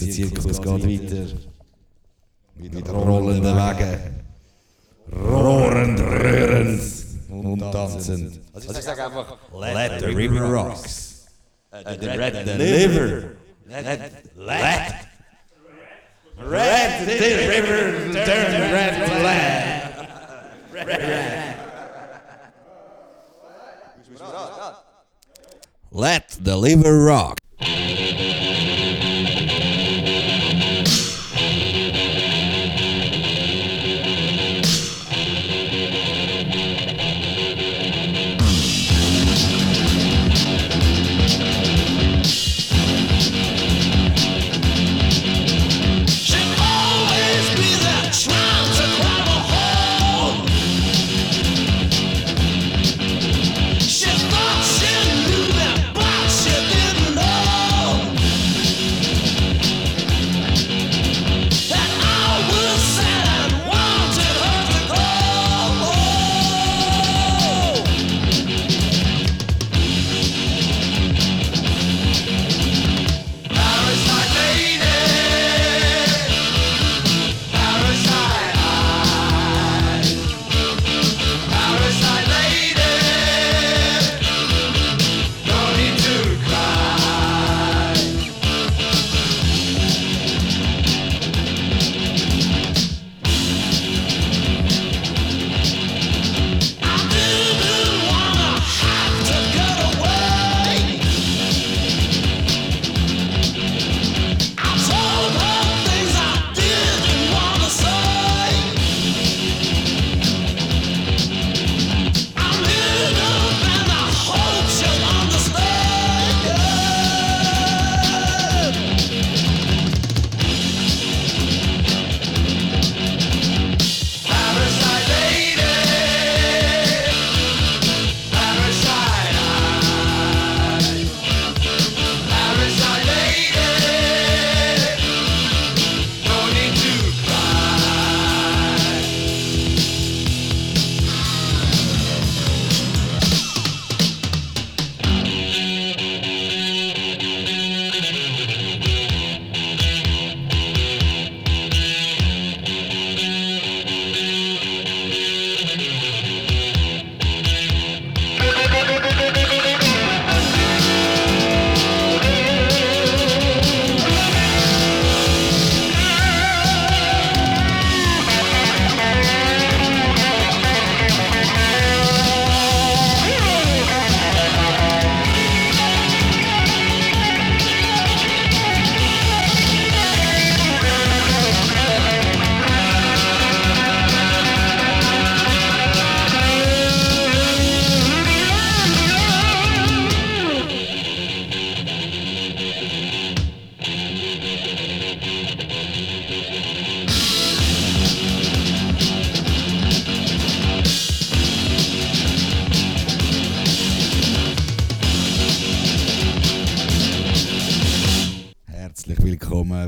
Der Zirkus geht weiter. Mit rollenden Wegen. Rohrend, rührend und tanzend. Also ich sage einfach, Let the river rocks. Uh, the red the liver. Let, let. Red the river turn red flag. Let the liver rock.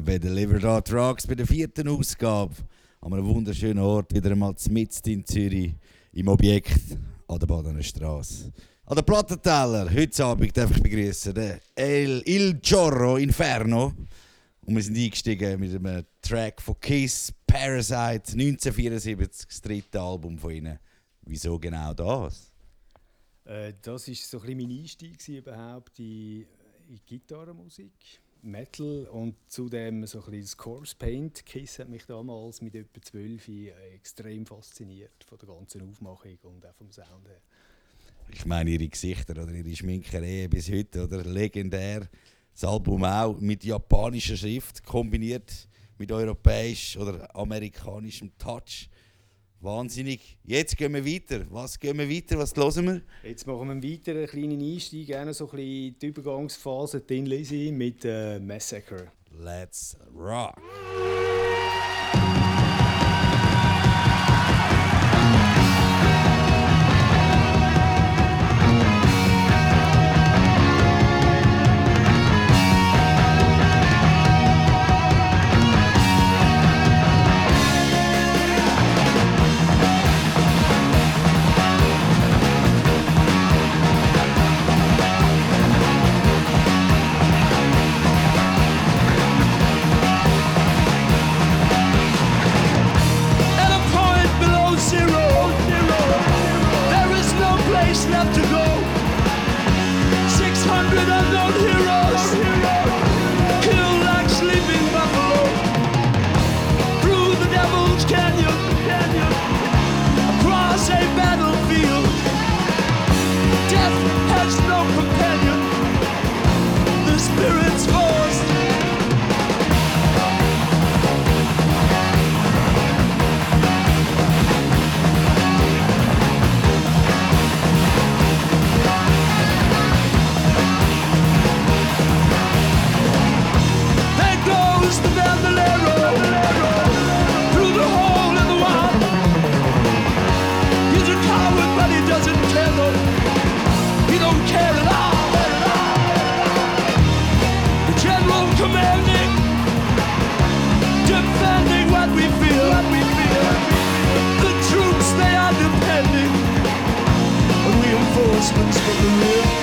Bei Deliver Dot Rocks bei der vierten Ausgabe. An einem wunderschönen Ort, wieder einmal mitten in Zürich, im Objekt an der Badener Straße. An der Plattenteller, heute Abend darf ich begrüßen El Il Giorro Inferno. Und wir sind eingestiegen mit einem Track von Kiss, Parasite, 1974, das dritte Album von ihnen. Wieso genau das? Äh, das war so ein bisschen mein Einstieg überhaupt in, in Gitarrenmusik, Metal und zudem so ein bisschen das Corpse Paint. Kiss hat mich damals mit etwa 12 äh, extrem fasziniert von der ganzen Aufmachung und auch vom Sound her. Ich meine, ihre Gesichter oder ihre Schminkerei bis heute, oder? Legendär. Das Album auch mit japanischer Schrift kombiniert mit europäisch oder amerikanischem Touch. Wahnsinnig. Jetzt gehen wir weiter. Was gehen wir weiter? Was hören wir? Jetzt machen wir einen weiteren kleinen Einstieg, gerne so ein bisschen die Übergangsphase Lizzy mit äh, Massacre. Let's rock. Thank you.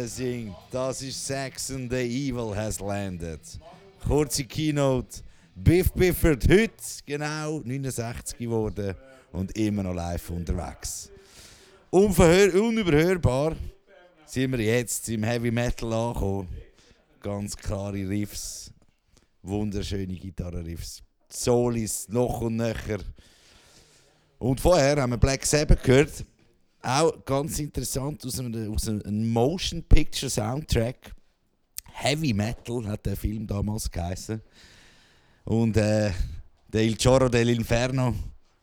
Platte singt. Das ist Saxon, the Evil has landed. Kurze Keynote. Biff Biffert, heute genau 69 geworden und immer noch live unterwegs. Unverhör unüberhörbar sind wir jetzt im Heavy Metal angekommen. Ganz klare Riffs, wunderschöne Gitarrenriffs. Solis noch und nöcher. Und vorher haben wir Black Sabbath gehört. Auch ganz interessant aus einem, aus einem Motion Picture Soundtrack. Heavy Metal hat der Film damals geheißen. Und äh, der Il Choro dell'Inferno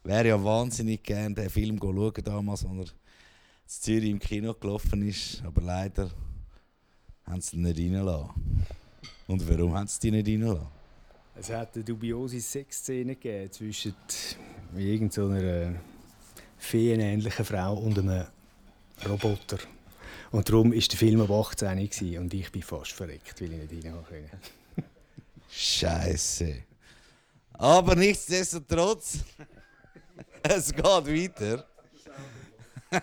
wäre ja wahnsinnig gern den Film schauen damals, als er in Zürich im Kino gelaufen ist. Aber leider haben sie ihn nicht reingelassen. Und warum haben sie die nicht reingelassen? Es hat eine dubiose Sexszene gegeben zwischen irgendeiner äh, feenähnlichen Frau und einem Roboter. Und darum war der Film ab 18 gewesen und ich bin fast verreckt, weil ich nicht rein konnte. Scheiße. Aber nichtsdestotrotz, es geht weiter.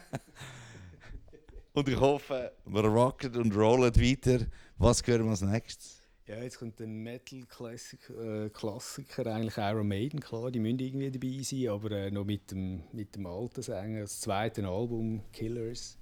und ich hoffe, wir rocken und rollen weiter. Was hören wir als nächstes? Ja, jetzt kommt ein Metal-Klassiker, äh, eigentlich Iron Maiden, klar, die müssen irgendwie dabei sein, aber äh, noch mit dem, mit dem alten Sänger, das zweite Album, Killers.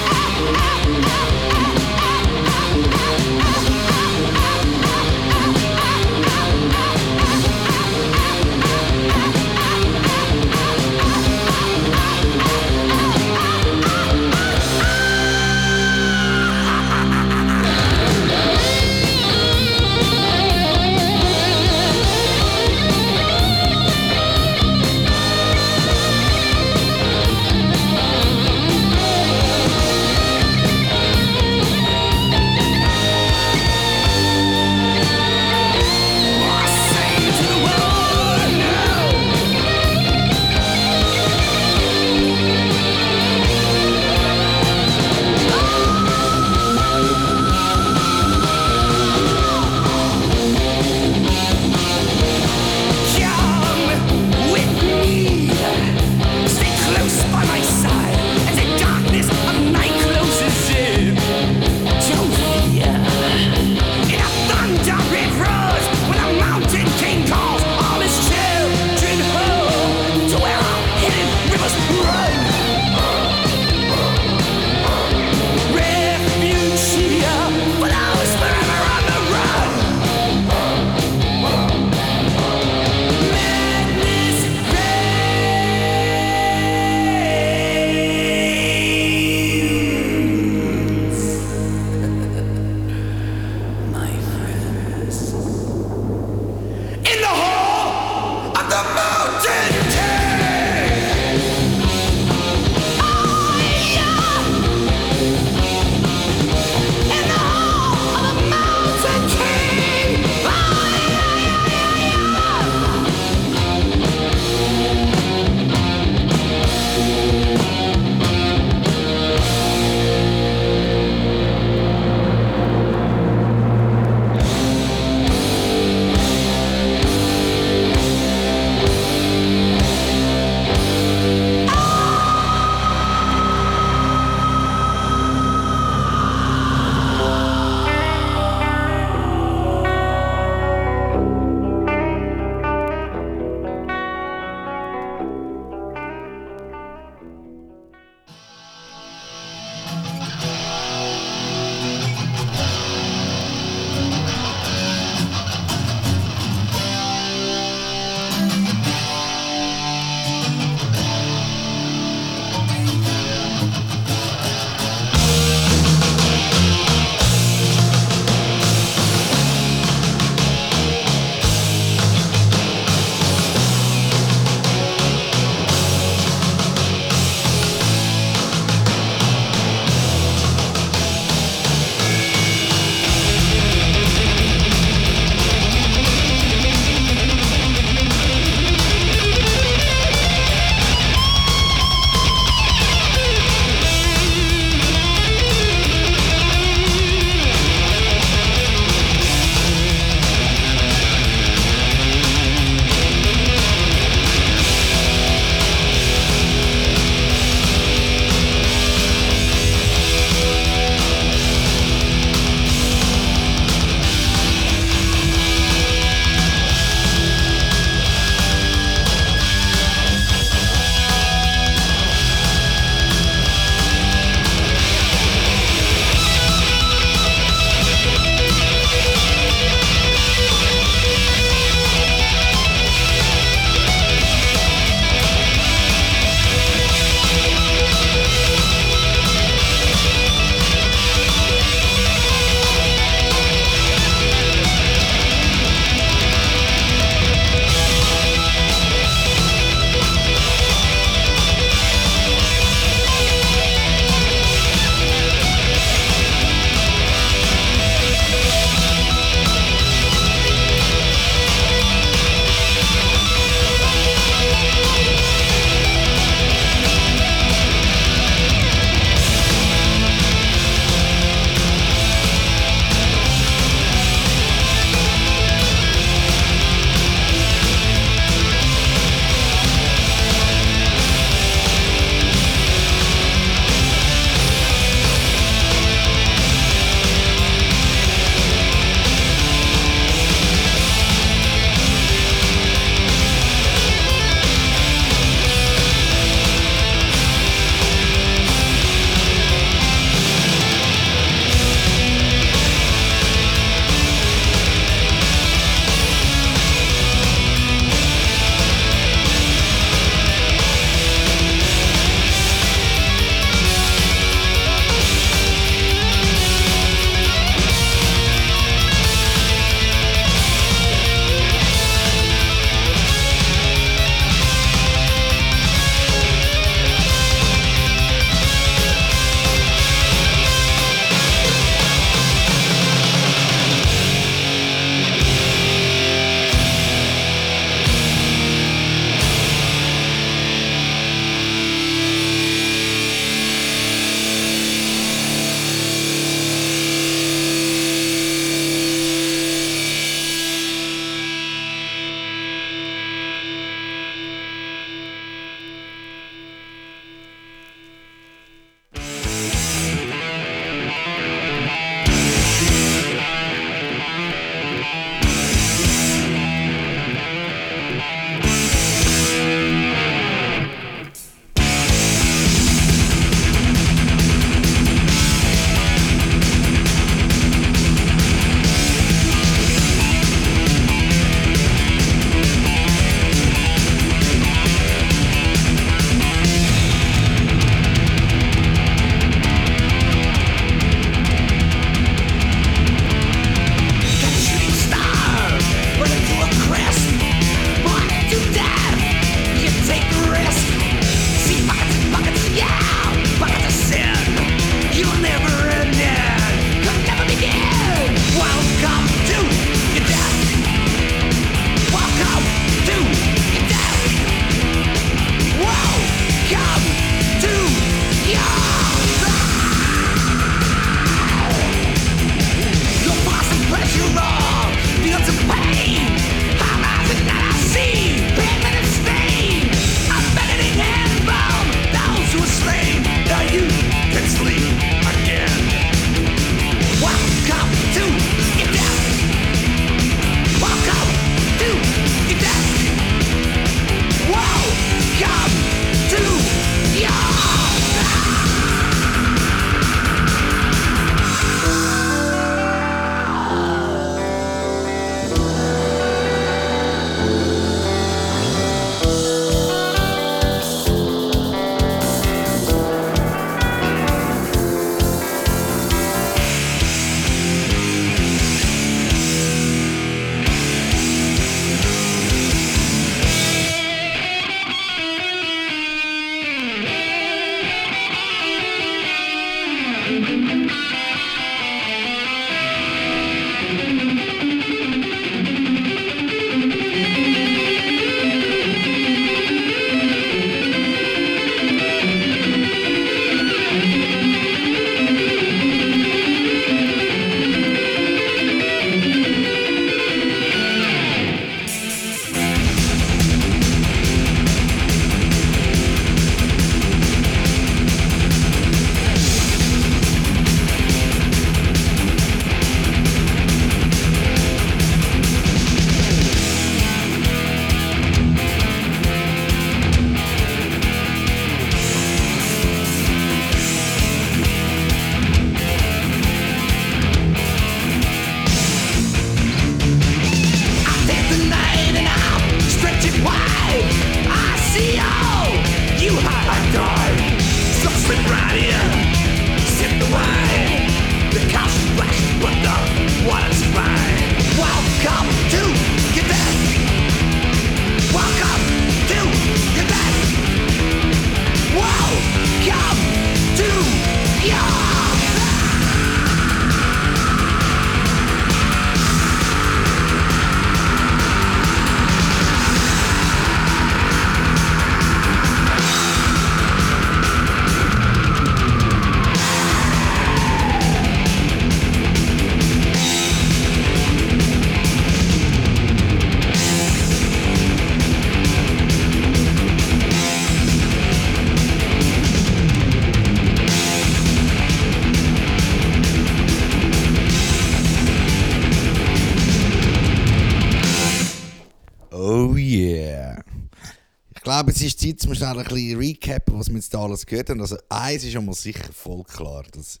Es ist Zeit, um schnell ein bisschen recappen, was wir jetzt da alles gehört haben. Also, eins ist schon mal sicher voll klar, dass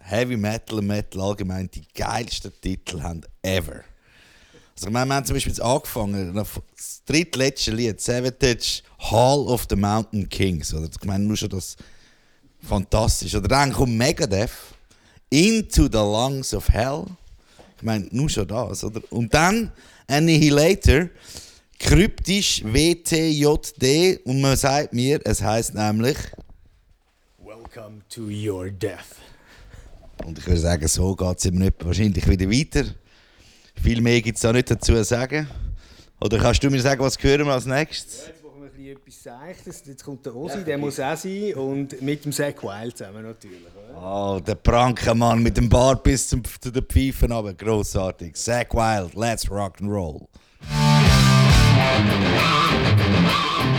Heavy Metal und Metal allgemein die geilsten Titel haben ever. Also, ich meine, wir haben zum Beispiel jetzt angefangen, das drittletzte Lied, Savatage Hall of the Mountain Kings. Oder? Ich meine, nur schon das fantastisch. Oder dann kommt Megadeth, Into the Lungs of Hell. Ich meine, nur schon das, oder? Und dann Annihilator, kryptisch WTJD und man sagt mir, es heißt nämlich, Welcome to your death. und ich würde sagen, so geht es ihm nicht wahrscheinlich wieder weiter. Viel mehr gibt es da nicht dazu zu sagen. Oder kannst du mir sagen, was hören wir als nächstes? Jetzt machen wir ein bisschen etwas Seichtes. Jetzt kommt der Osi, der muss auch sein. Und mit dem Zack Wild zusammen natürlich. Oder? Oh, der Prankenmann mit dem Bart bis zum, zu den Pfeifen aber großartig. Zack Wild, let's rock and roll. Thank you.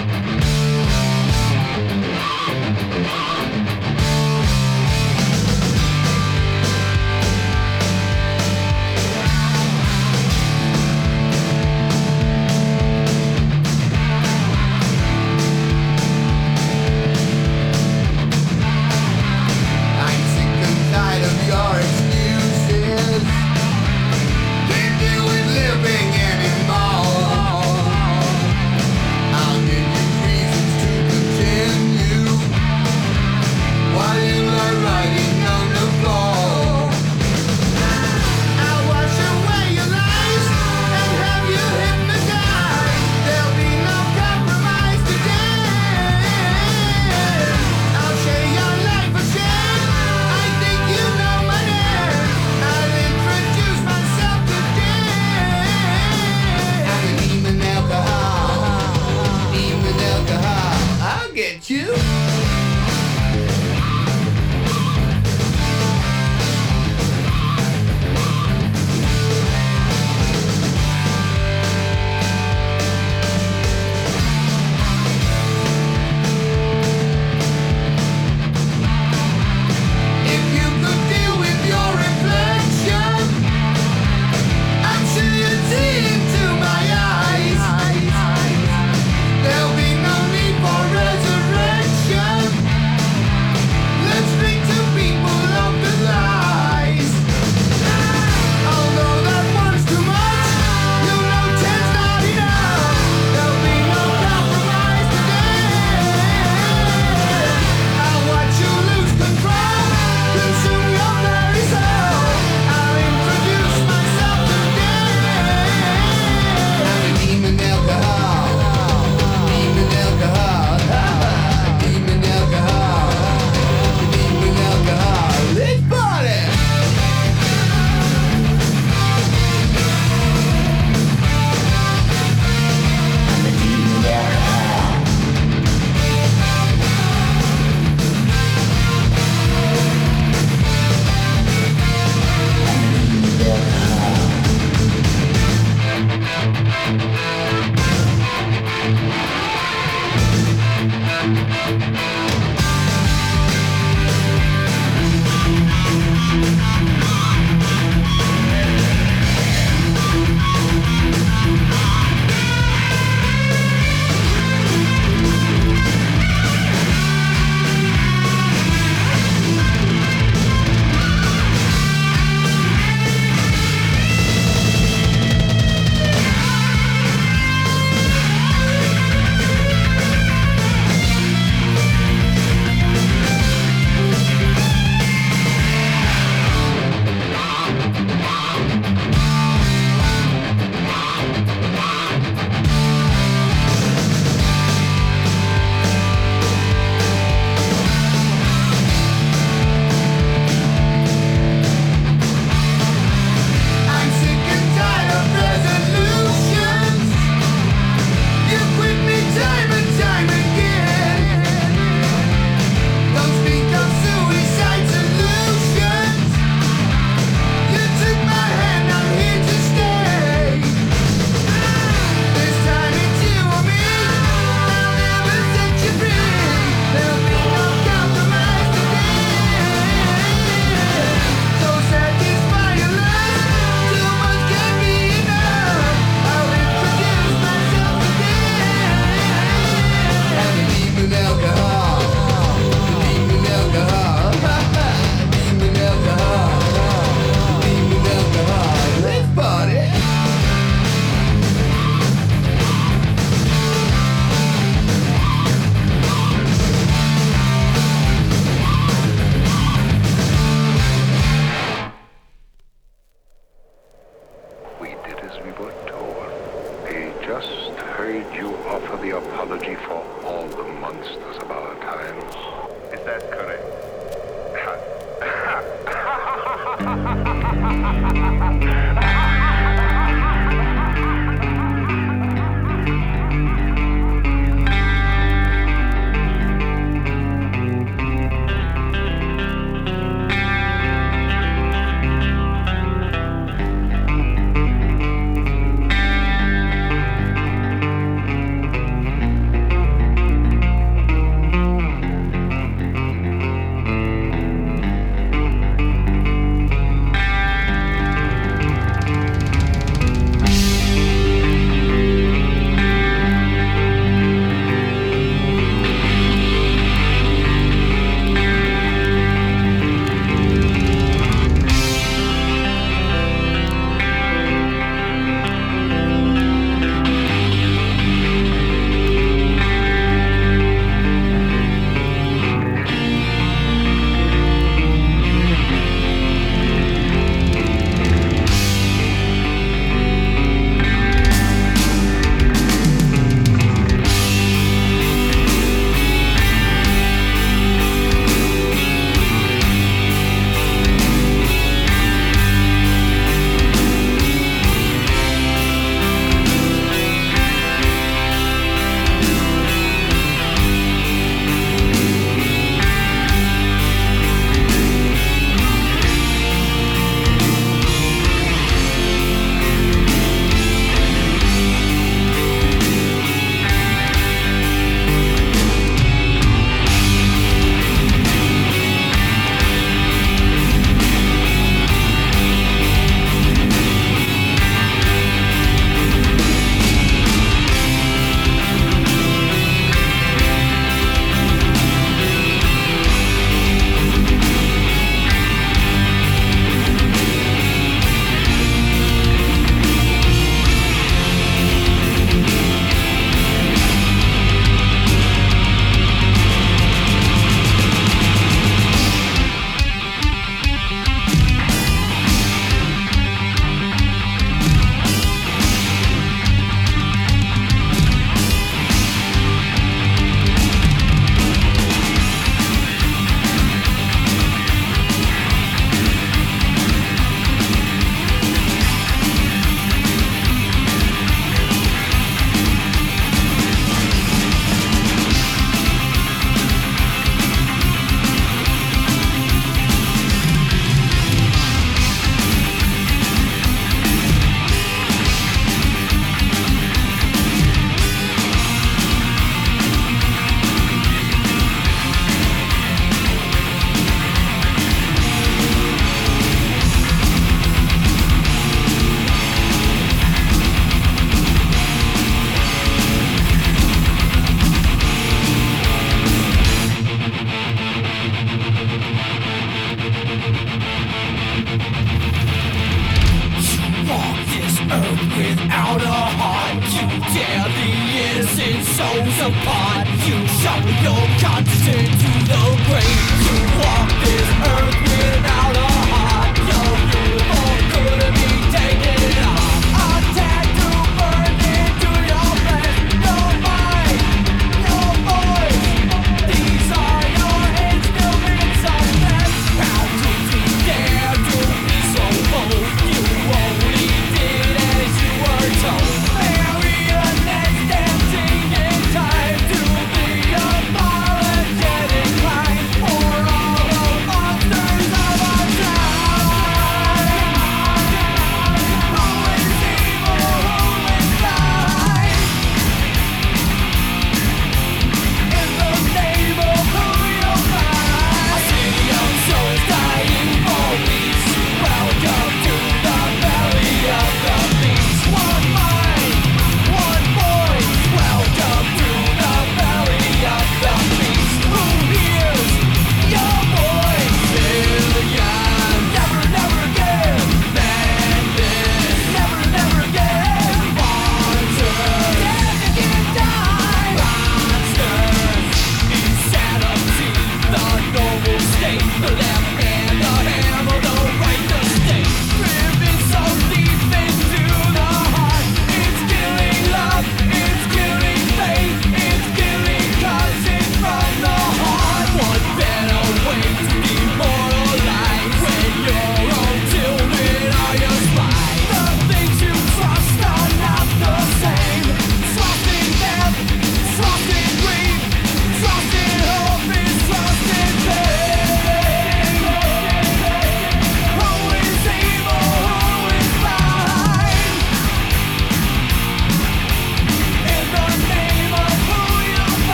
Conscience into the grave.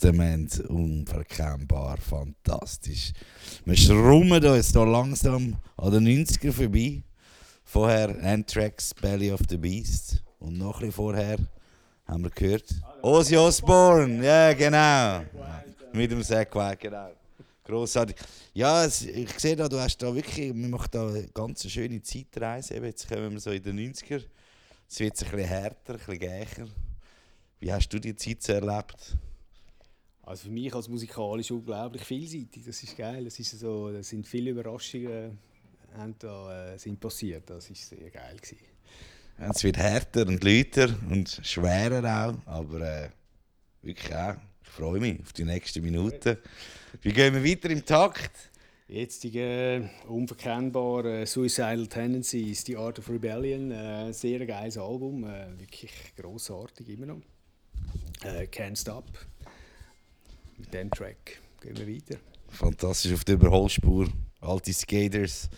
Testament, unverkennbar, fantastisch. Wir schrummen uns hier langsam an den 90er vorbei. Vorher Anthrax, Belly of the Beast. Und noch ein bisschen vorher haben wir gehört. Ozzy Osbourne, ja genau. Mit dem Zack genau. Grossartig. Ja, es, ich sehe da, du hast da wirklich, wir machen da eine ganz schöne Zeitreise. Jetzt kommen wir so in den 90er. Es wird ein bisschen härter, ein bisschen geicher. Wie hast du die Zeit so erlebt? Also für mich als musikalisch unglaublich vielseitig. Das ist geil. Es ist so, es sind viele Überraschungen haben da, äh, sind passiert. Das ist sehr geil gewesen. Ja, es wird härter und lauter und schwerer auch, aber äh, wirklich auch. Ich freue mich auf die nächsten Minuten. Wie gehen wir weiter im Takt? Jetzt die äh, unverkennbar äh, Suicidal Tendencies, die Art of Rebellion, äh, sehr geiles Album, äh, wirklich großartig immer noch. Äh, Can't Stop. Mit dem Track gehen wir weiter. Fantastisch auf der Überholspur. Alte Skaters.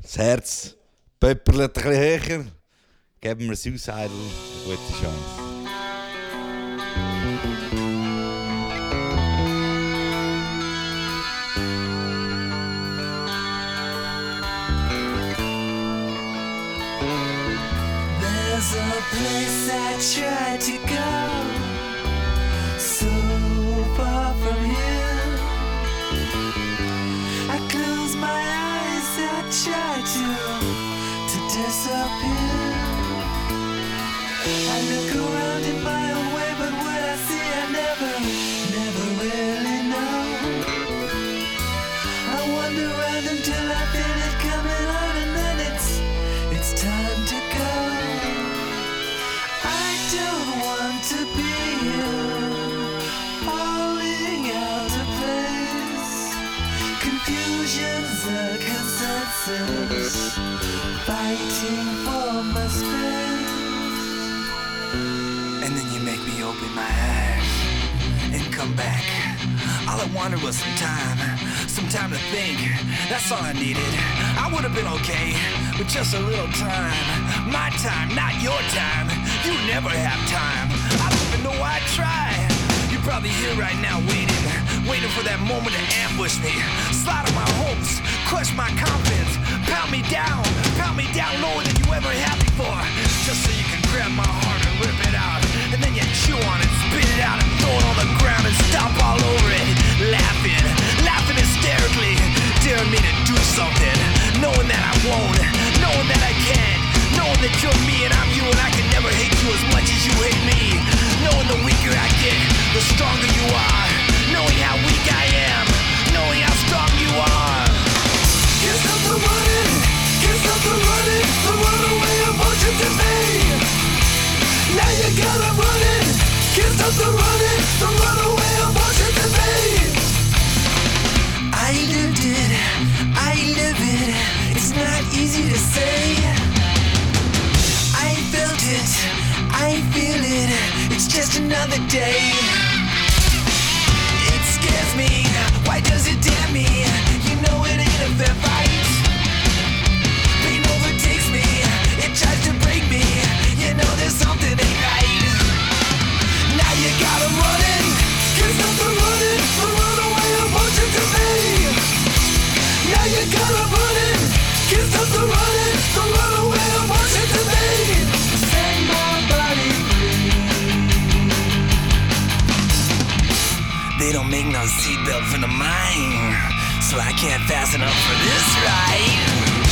Das Herz pöpperlet ein bisschen höher. Geben wir Suicidal eine gute Chance. There's a place I tried to go, come back. All I wanted was some time, some time to think. That's all I needed. I would have been okay with just a little time. My time, not your time. You never have time. I don't even know why I try. You're probably here right now waiting, waiting for that moment to ambush me. On my hopes, crush my confidence, pound me down, pound me down lower than you ever have before. Just so you can grab my heart chew on it, spit it out, and throw it on the ground and stomp all over it. Laughing, laughing hysterically, daring me to do something. Knowing that I won't, knowing that I can't. Knowing that you're me and I'm you and I can never hate you as much as you hate me. Knowing the weaker I get, the stronger you are. Knowing how weak I am, knowing how strong you are. Can't stop the running, can't stop the running, the runaway emotion to me. Now you gotta run can't stop the running, the runaway emotion to me. I lived it, I live it, it's not easy to say. I felt it, I feel it, it's just another day. It scares me, why does it damn me? You know it ain't a fair fight. Pain overtakes me, it tries to there's something ain't right. Now you running I want you to. Now you running I want you to. Set my body free. They don't make no seatbelt for the mind, so I can't fasten up for this ride.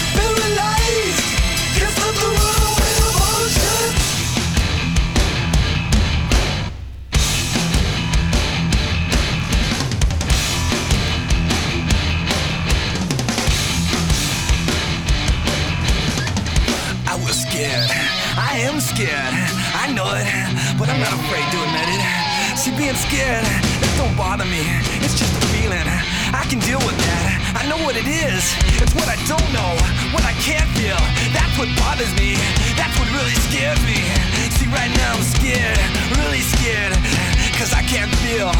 afraid to admit it. See, being scared, that don't bother me. It's just a feeling. I can deal with that. I know what it is. It's what I don't know, what I can't feel. That's what bothers me. That's what really scares me. See, right now I'm scared, really scared. Cause I can't feel.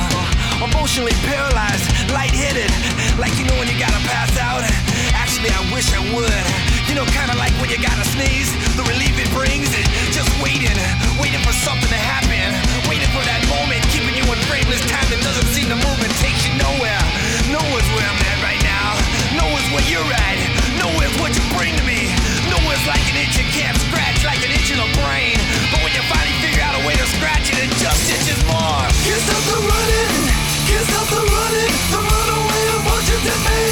Emotionally paralyzed, lightheaded. Like you know when you gotta pass out. Actually, I wish I would. You know, kinda like when you gotta sneeze, the relief it brings. Just waiting, waiting for something to happen. Waiting for that moment, keeping you in frameless time that doesn't seem to move and takes you nowhere. Nowhere's where I'm at right now. Nowhere's where you're at. Nowhere's what you bring to me. Nowhere's like an itch you can't scratch, like an itch in a brain. But when you finally figure out a way to scratch it, it just itches more. Can't stop the running, can't stop the running, the runaway emotions in me.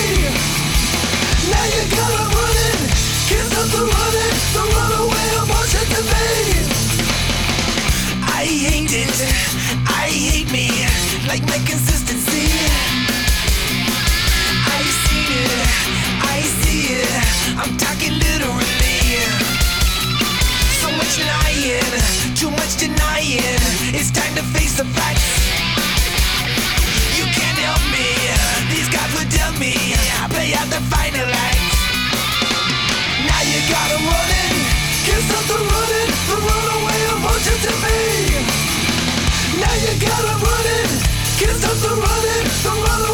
Now you gotta can't stop the running, the runaway emotions in me. I hate it. I hate me. Like my consistency. I see it. I see it. I'm talking literally. So much lying. Too much denying. It's time to face the facts. You can't help me. These guys would tell me. I play out the final act. It, can't stop the running, the runaway emotions in me. Now you gotta run it, can't stop the running, the runaway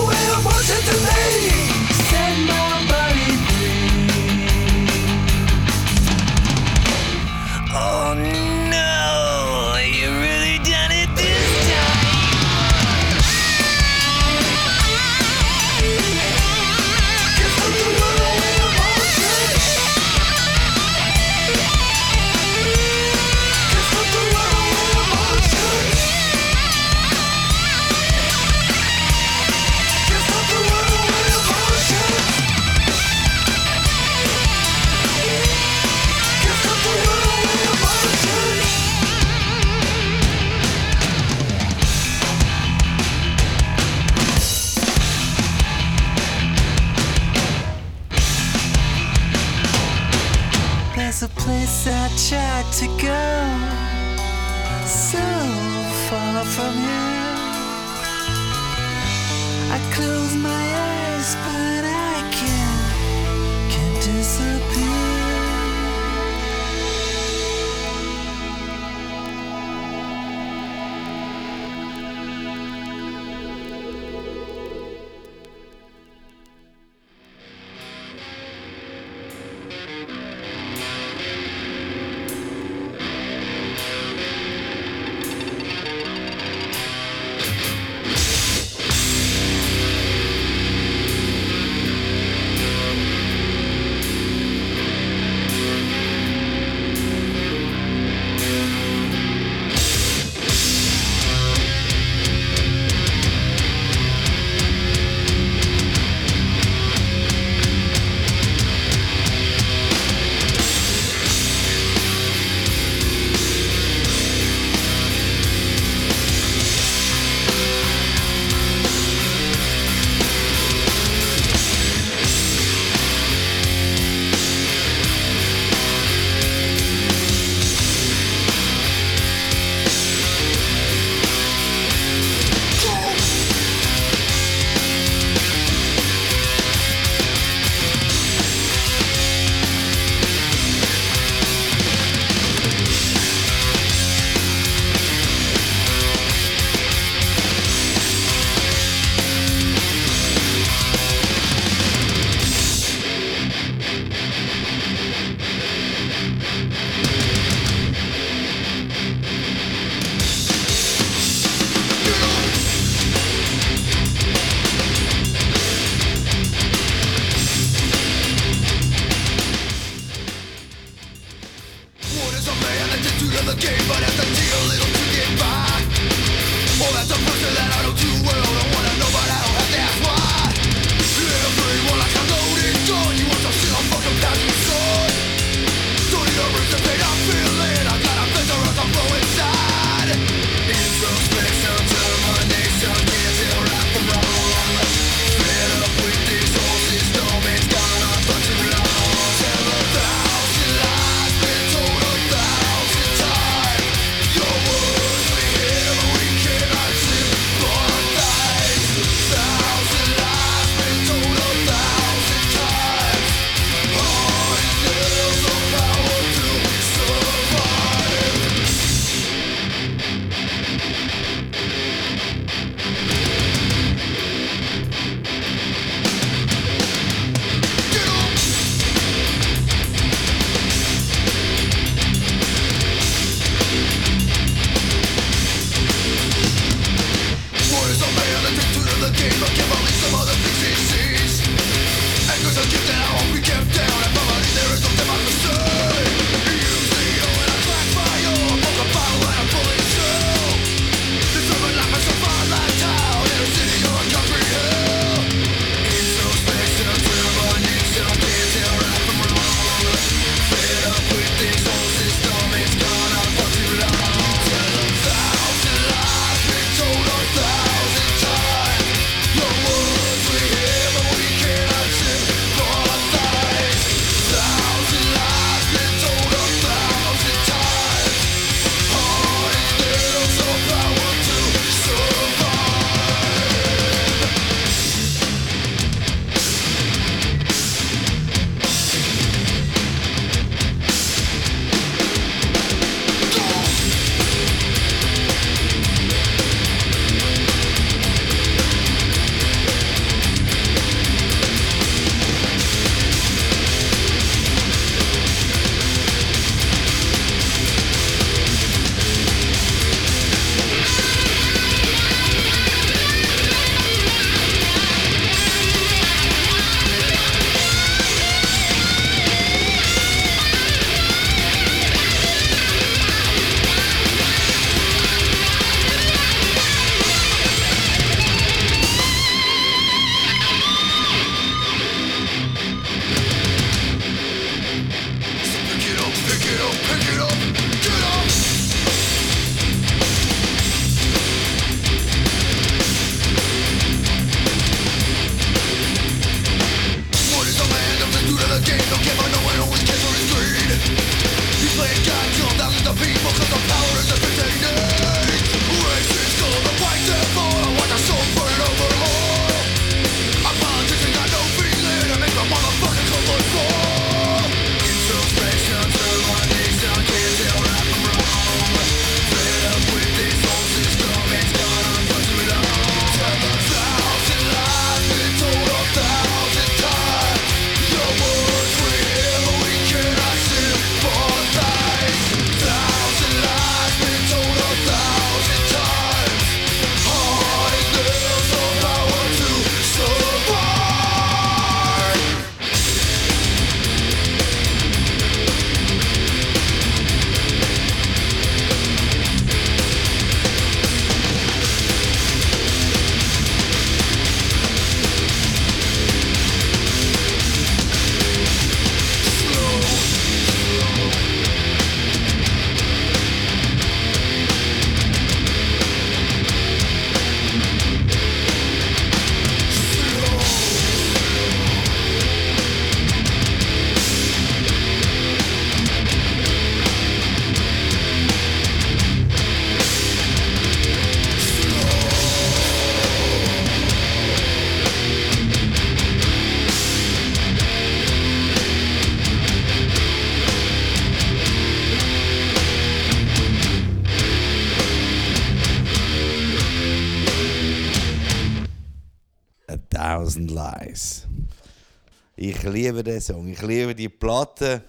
liebe den Song, ich liebe die Platte.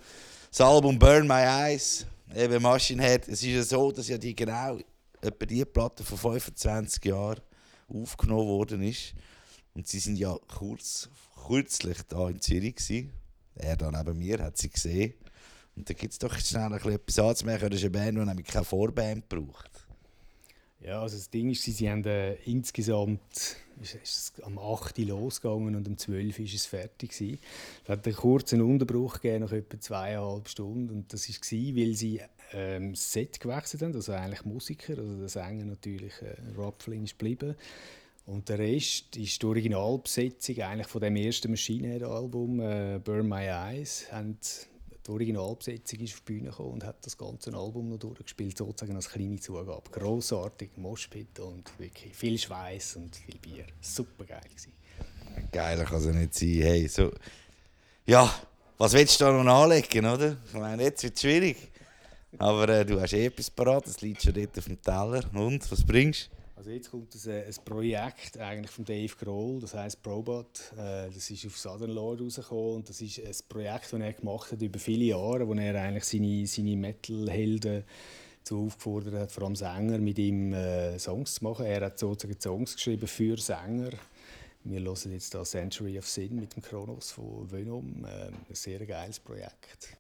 Das Album Burn My Eyes, eben Machine Head. Es ist ja so, dass ja die genau etwa die Platte vor 25 Jahren aufgenommen worden ist. Und sie sind ja kurz, kürzlich da in Zürich gewesen. Er da neben mir hat sie gesehen. Und da gibt es doch schnell ein bisschen etwas anzumerken. Das ist eine Band, die nämlich keine Vorband braucht. Ja, also das Ding ist, sie haben äh, insgesamt ist, es am 8. Uhr losgegangen und um 12 Uhr war es fertig. Es hat einen kurzen Unterbruch gegeben, nach etwa zweieinhalb Stunden. Und das war, weil sie ähm, das Set gewechselt haben, also eigentlich Musiker. Also der Sänger natürlich, äh, Rob Flynn, ist geblieben. Und der Rest ist die Originalbesetzung eigentlich von dem ersten Machine Head Album äh, Burn My Eyes. Haben die Originalbesetzung ist auf die Bühne gekommen und hat das ganze Album noch durchgespielt, sozusagen als kleine Zugabe. Grossartig, Moshpit und wirklich viel Schweiß und viel Bier. Super geil gewesen. Geiler kann es ja nicht sein. Hey, so. Ja, was willst du da noch anlegen, oder? Ich meine, jetzt wird es schwierig. Aber äh, du hast eh etwas parat, das liegt schon dort auf dem Teller. Und, was bringst du? Also jetzt kommt ein, ein Projekt eigentlich von Dave Grohl, das heißt Probot. Äh, das ist auf Southern Lord rausgekommen und das ist ein Projekt, das er gemacht hat über viele Jahre, wo er eigentlich seine, seine Metal-Helden dazu aufgefordert hat, vor allem Sänger, mit ihm äh, Songs zu machen. Er hat sozusagen Songs geschrieben für Sänger. Wir hören jetzt da Century of Sin mit dem Kronos von Venom. Äh, ein sehr geiles Projekt.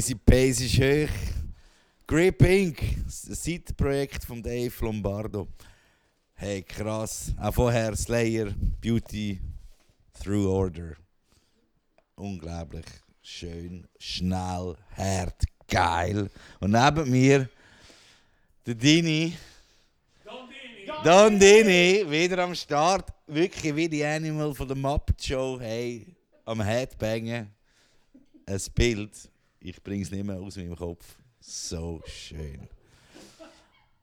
Crazy Pace ist hoch. Grip Inc., das Seitenprojekt von Dave Lombardo. Hey, krass. Auch vorher Slayer, Beauty, Through Order. Unglaublich schön, schnell, hart, geil. Und neben mir der Dini. Don Dini, wieder am Start. Wirklich wie die Animal von der Muppet Show. Hey, am Headbangen. Ein Bild. Ich bring's nicht mehr aus meinem Kopf. So schön.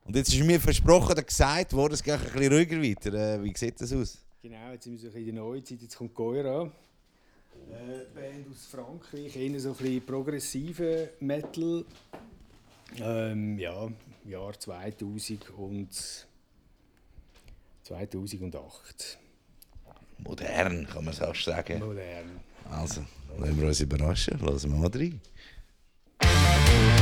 Und jetzt ist mir versprochen oder gesagt worden, es geht ein bisschen ruhiger weiter. Äh, wie sieht das aus? Genau, jetzt sind wir so in der Neuzeit, jetzt kommt Goira. Äh, Band aus Frankreich, eher so ein bisschen progressive Metal. Ähm, ja, Jahr 2000 und 2008. Modern, kann man es auch sagen. Modern. Also, lassen wir uns überraschen. Lassen wir mal rein. Mariner.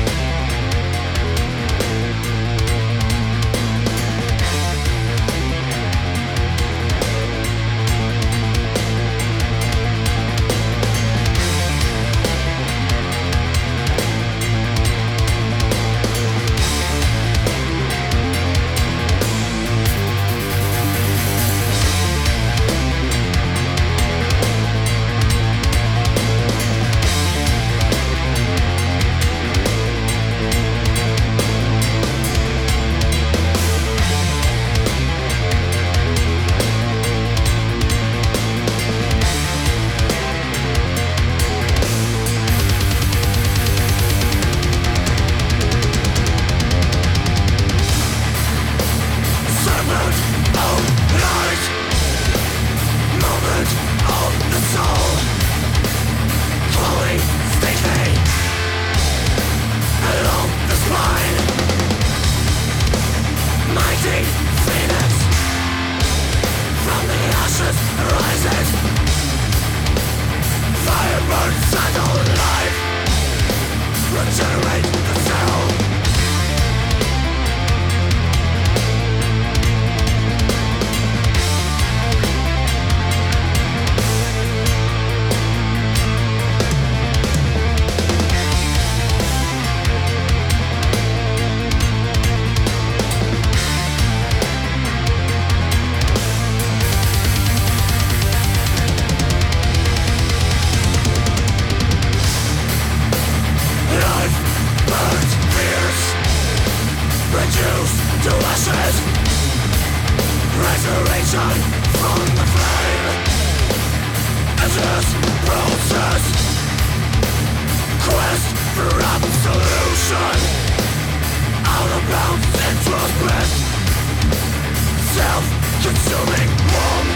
self-consuming womb,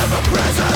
Ever-present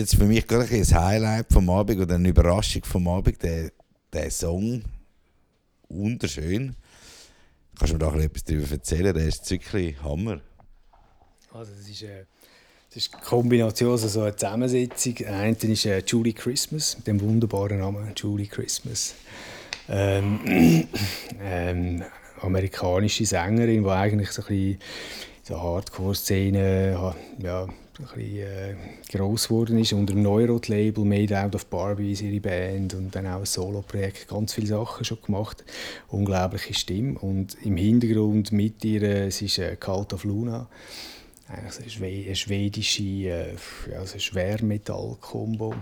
jetzt für mich gerade ein Highlight vom Abend oder eine Überraschung vom Abend, der, der Song. Wunderschön. Kannst du mir da etwas darüber erzählen? Der ist wirklich Hammer. Also das ist, äh, das ist eine Kombination, also so eine Zusammensetzung. Eine ist äh, Julie Christmas, mit dem wunderbaren Namen Julie Christmas. Ähm, ähm, amerikanische Sängerin, die eigentlich so ein bisschen so Hardcore-Szene ha- ja, bisschen äh, gross geworden ist. Unter dem Neurot-Label Made Out of Barbie ist ihre Band und dann auch ein Solo-Projekt. Ganz viele Sachen schon gemacht. Unglaubliche Stimme. Und im Hintergrund mit ihr, äh, es ist äh, Cult of Luna. Eigentlich eine, Schwe eine schwedische äh, ja, so ein Schwermetall-Kombo.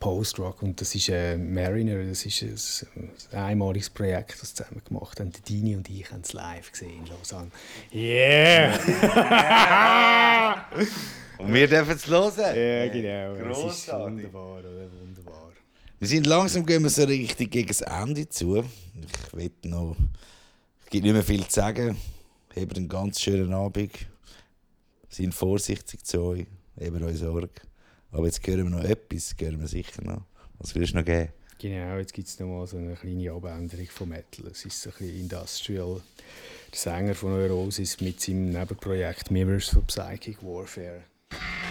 Post-Rock und das ist äh, Mariner, das ist ein, ein einmaliges Projekt, das zusammen gemacht haben. Dini und ich haben es live gesehen in Lausanne. Yeah! Und wir dürfen es hören. Ja, genau. Grossartig. wunderbar, oder? Wunderbar. Wir sind langsam gehen wir so richtig gegen das Ende zu. Ich will noch. Es gibt nicht mehr viel zu sagen. Habt einen ganz schönen Abend. Seid vorsichtig zu euch. Habt euch Sorge. Aber jetzt hören wir noch etwas. Hören wir sicher noch. Was willst du noch geben? Genau, jetzt gibt es nochmal so eine kleine Abänderung von Metal. Es ist so ein bisschen Industrial. Der Sänger von Neurosis mit seinem Nebenprojekt Mirrors for Psychic Warfare. you